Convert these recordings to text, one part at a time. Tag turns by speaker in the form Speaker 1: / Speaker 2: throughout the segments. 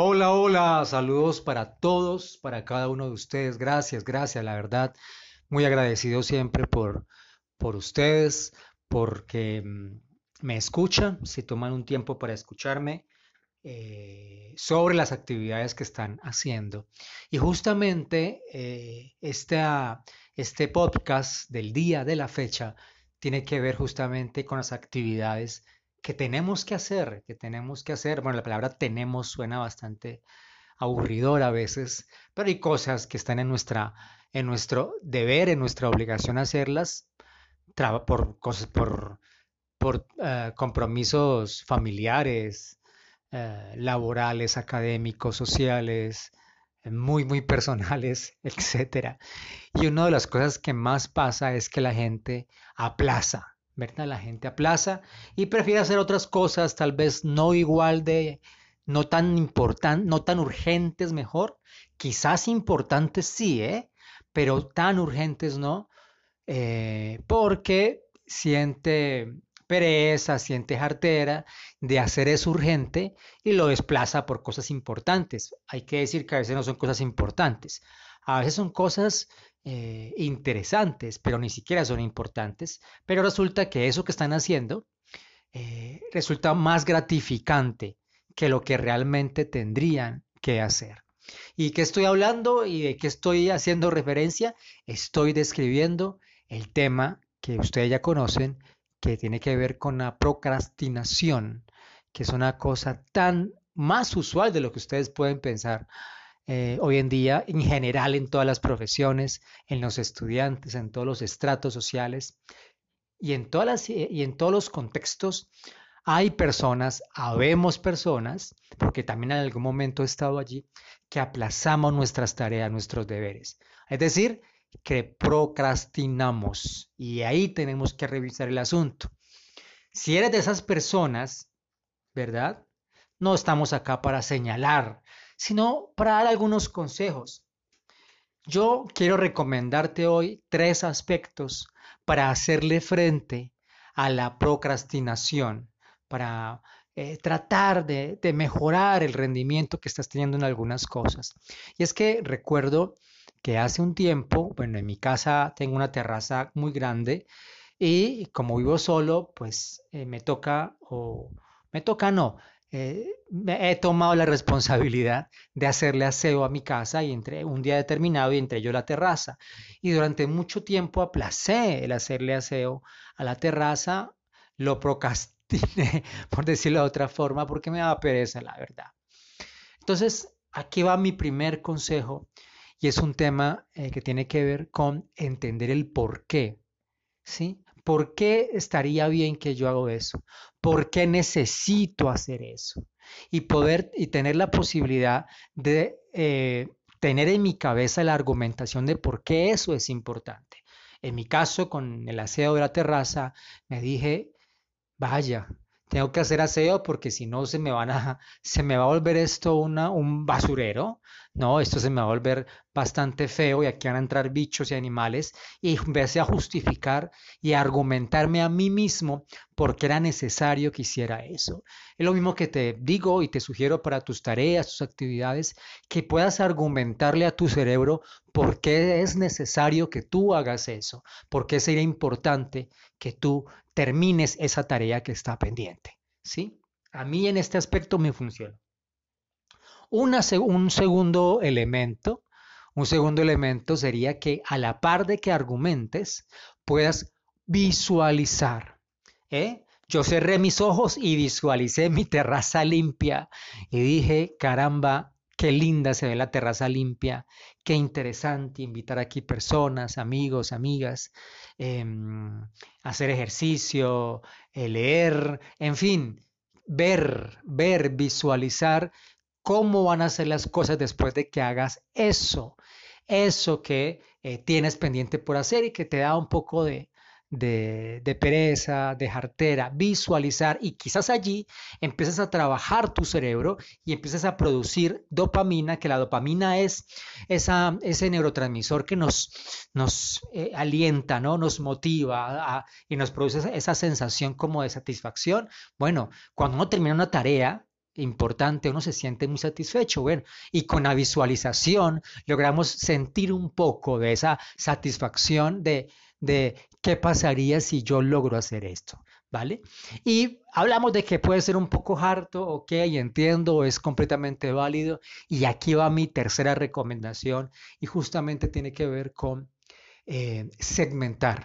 Speaker 1: Hola, hola, saludos para todos, para cada uno de ustedes. Gracias, gracias, la verdad. Muy agradecido siempre por, por ustedes, porque mm, me escuchan, se toman un tiempo para escucharme eh, sobre las actividades que están haciendo. Y justamente eh, este podcast del día de la fecha tiene que ver justamente con las actividades que tenemos que hacer, que tenemos que hacer. Bueno, la palabra tenemos suena bastante aburridora a veces, pero hay cosas que están en nuestra en nuestro deber, en nuestra obligación hacerlas por cosas por eh, compromisos familiares, eh, laborales, académicos, sociales, muy, muy personales, etcétera. Y una de las cosas que más pasa es que la gente aplaza, La gente aplaza y prefiere hacer otras cosas, tal vez no igual de, no tan importantes, no tan urgentes mejor, quizás importantes sí, ¿eh? Pero tan urgentes no, eh, porque siente pereza, siente jartera de hacer eso urgente y lo desplaza por cosas importantes. Hay que decir que a veces no son cosas importantes, a veces son cosas eh, interesantes, pero ni siquiera son importantes, pero resulta que eso que están haciendo eh, resulta más gratificante que lo que realmente tendrían que hacer. ¿Y qué estoy hablando y de qué estoy haciendo referencia? Estoy describiendo el tema que ustedes ya conocen, que tiene que ver con la procrastinación, que es una cosa tan más usual de lo que ustedes pueden pensar. Eh, hoy en día, en general, en todas las profesiones, en los estudiantes, en todos los estratos sociales y en, todas las, eh, y en todos los contextos, hay personas, habemos personas, porque también en algún momento he estado allí, que aplazamos nuestras tareas, nuestros deberes. Es decir, que procrastinamos y ahí tenemos que revisar el asunto. Si eres de esas personas, ¿verdad? No estamos acá para señalar, sino para dar algunos consejos. Yo quiero recomendarte hoy tres aspectos para hacerle frente a la procrastinación, para eh, tratar de, mejorar el rendimiento que estás teniendo en algunas cosas. Y es que recuerdo que hace un tiempo, bueno, en mi casa tengo una terraza muy grande y como vivo solo, pues eh, me toca, o me toca no, eh, he tomado la responsabilidad de hacerle aseo a mi casa y entre un día determinado y entre yo la terraza. Y durante mucho tiempo aplacé el hacerle aseo a la terraza, lo procrastiné, por decirlo de otra forma, porque me daba pereza, la verdad. Entonces, aquí va mi primer consejo y es un tema eh, que tiene que ver con entender el por qué. ¿Sí? ¿Por qué estaría bien que yo hago eso? ¿Por qué necesito hacer eso? Y poder y tener la posibilidad de eh, tener en mi cabeza la argumentación de por qué eso es importante. En mi caso, con el aseo de la terraza, me dije, vaya, tengo que hacer aseo porque si no se me van a, se me va a volver esto una, un basurero, no, esto se me va a volver bastante feo y aquí van a entrar bichos y animales. Y empecé a justificar y a argumentarme a mí mismo porque era necesario que hiciera eso. Es lo mismo que te digo y te sugiero para tus tareas, tus actividades, que puedas argumentarle a tu cerebro por qué es necesario que tú hagas eso, por qué sería importante que tú termines esa tarea que está pendiente. ¿Sí? A mí en este aspecto me funciona un segundo elemento, un segundo elemento sería que a la par de que argumentes, puedas visualizar. ¿Eh? Yo cerré mis ojos y visualicé mi terraza limpia y dije, caramba, qué linda se ve la terraza limpia, qué interesante invitar aquí personas, amigos, amigas, em, hacer ejercicio, eh, leer, en fin, ver, ver, visualizar cómo van a ser las cosas después de que hagas eso, eso que eh, tienes pendiente por hacer y que te da un poco de, de, pereza, de jartera, visualizar y quizás allí empiezas a trabajar tu cerebro y empiezas a producir dopamina, que la dopamina es esa, ese neurotransmisor que nos, nos eh, alienta, ¿no? nos motiva y nos produce esa sensación como de satisfacción. Bueno, cuando uno termina una tarea, importante, uno se siente muy satisfecho. Bueno, y con la visualización logramos sentir un poco de esa satisfacción de, de qué pasaría si yo logro hacer esto. ¿Vale? Y hablamos de que puede ser un poco harto, ok, entiendo, es completamente válido. Y aquí va mi tercera recomendación y justamente tiene que ver con eh, segmentar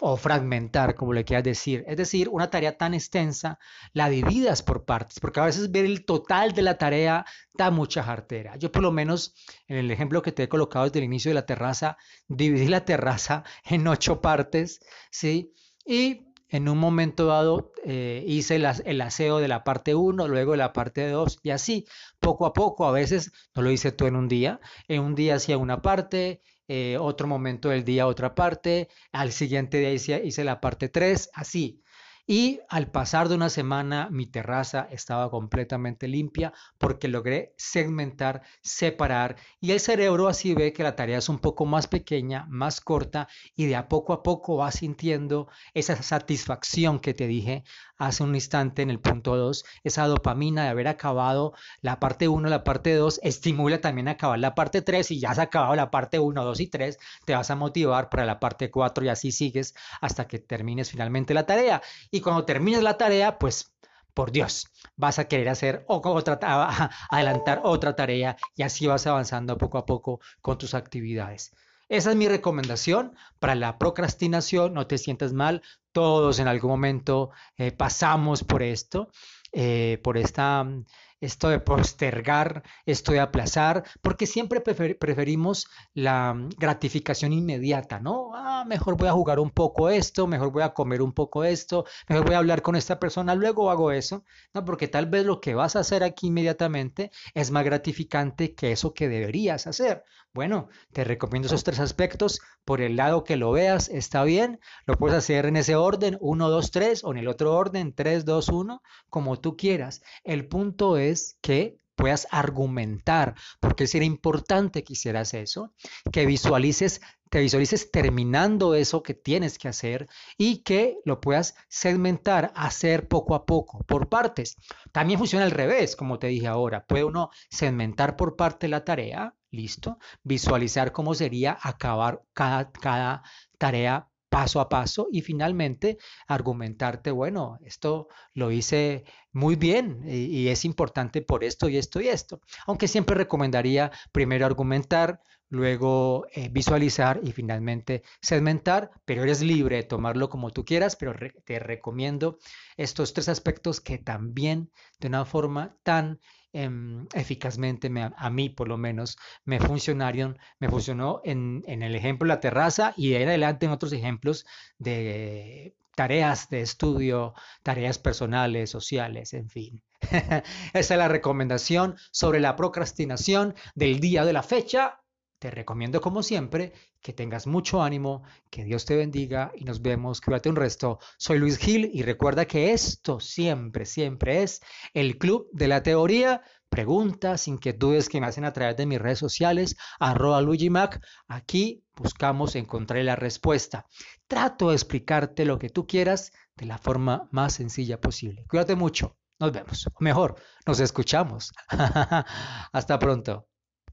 Speaker 1: o fragmentar, como le quieras decir. Es decir, una tarea tan extensa, la dividas por partes, porque a veces ver el total de la tarea da mucha jartera. Yo por lo menos, en el ejemplo que te he colocado desde el inicio de la terraza, dividí la terraza en ocho partes, ¿sí? Y en un momento dado eh, hice el, aseo de la parte 1, luego de la parte 2 y así, poco a poco, a veces no lo hice todo en un día, en un día hacía una parte, eh, otro momento del día otra parte, al siguiente día hice, hice la parte 3, así. Y al pasar de una semana mi terraza estaba completamente limpia porque logré segmentar, separar y el cerebro así ve que la tarea es un poco más pequeña, más corta y de a poco a poco va sintiendo esa satisfacción que te dije hace un instante en el punto 2, esa dopamina de haber acabado la parte 1, la parte 2, estimula también acabar la parte 3 y ya has acabado la parte 1, 2 y 3, te vas a motivar para la parte 4 y así sigues hasta que termines finalmente la tarea. Cuando termines la tarea, pues por Dios, vas a querer hacer otra, adelantar otra tarea y así vas avanzando poco a poco con tus actividades. Esa es mi recomendación para la procrastinación. No te sientas mal. Todos en algún momento eh, pasamos por esto, eh, por esta esto de postergar, esto de aplazar, porque siempre preferimos la mm, gratificación inmediata, ¿no? Ah, mejor voy a jugar un poco esto, mejor voy a comer un poco esto, mejor voy a hablar con esta persona, luego hago eso, ¿no? Porque tal vez lo que vas a hacer aquí inmediatamente es más gratificante que eso que deberías hacer. Bueno, te recomiendo esos tres aspectos. Por el lado que lo veas, está bien. Lo puedes hacer en ese orden, 1, 2, 3, o en el otro orden, 3, 2, 1, como tú quieras. El punto es que puedas argumentar, porque sería importante que hicieras eso, que visualices, te visualices terminando eso que tienes que hacer y que lo puedas segmentar, hacer poco a poco, por partes. También funciona al revés, como te dije ahora. Puede uno segmentar por parte la tarea, listo, visualizar cómo sería acabar cada, cada tarea paso a paso y finalmente argumentarte, bueno, esto lo hice muy bien y, es importante por esto y esto y esto. Aunque siempre recomendaría primero argumentar, luego eh, visualizar y finalmente segmentar, pero eres libre de tomarlo como tú quieras, pero te recomiendo estos tres aspectos que también de una forma tan Em, eficazmente, a mí por lo menos, me funcionaron, me funcionó en, en el ejemplo de la terraza y de ahí adelante en otros ejemplos de tareas de estudio, tareas personales, sociales, en fin. Esa es la recomendación sobre la procrastinación del día de la fecha. Te recomiendo como siempre que tengas mucho ánimo, que Dios te bendiga y nos vemos. Cuídate un resto. Soy Luis Gil y recuerda que esto siempre, siempre es el Club de la Teoría. Preguntas, inquietudes que me hacen a través de mis redes sociales, arroba Mac. Aquí buscamos encontrar la respuesta. Trato de explicarte lo que tú quieras de la forma más sencilla posible. Cuídate mucho. Nos vemos. O mejor, nos escuchamos. Hasta pronto.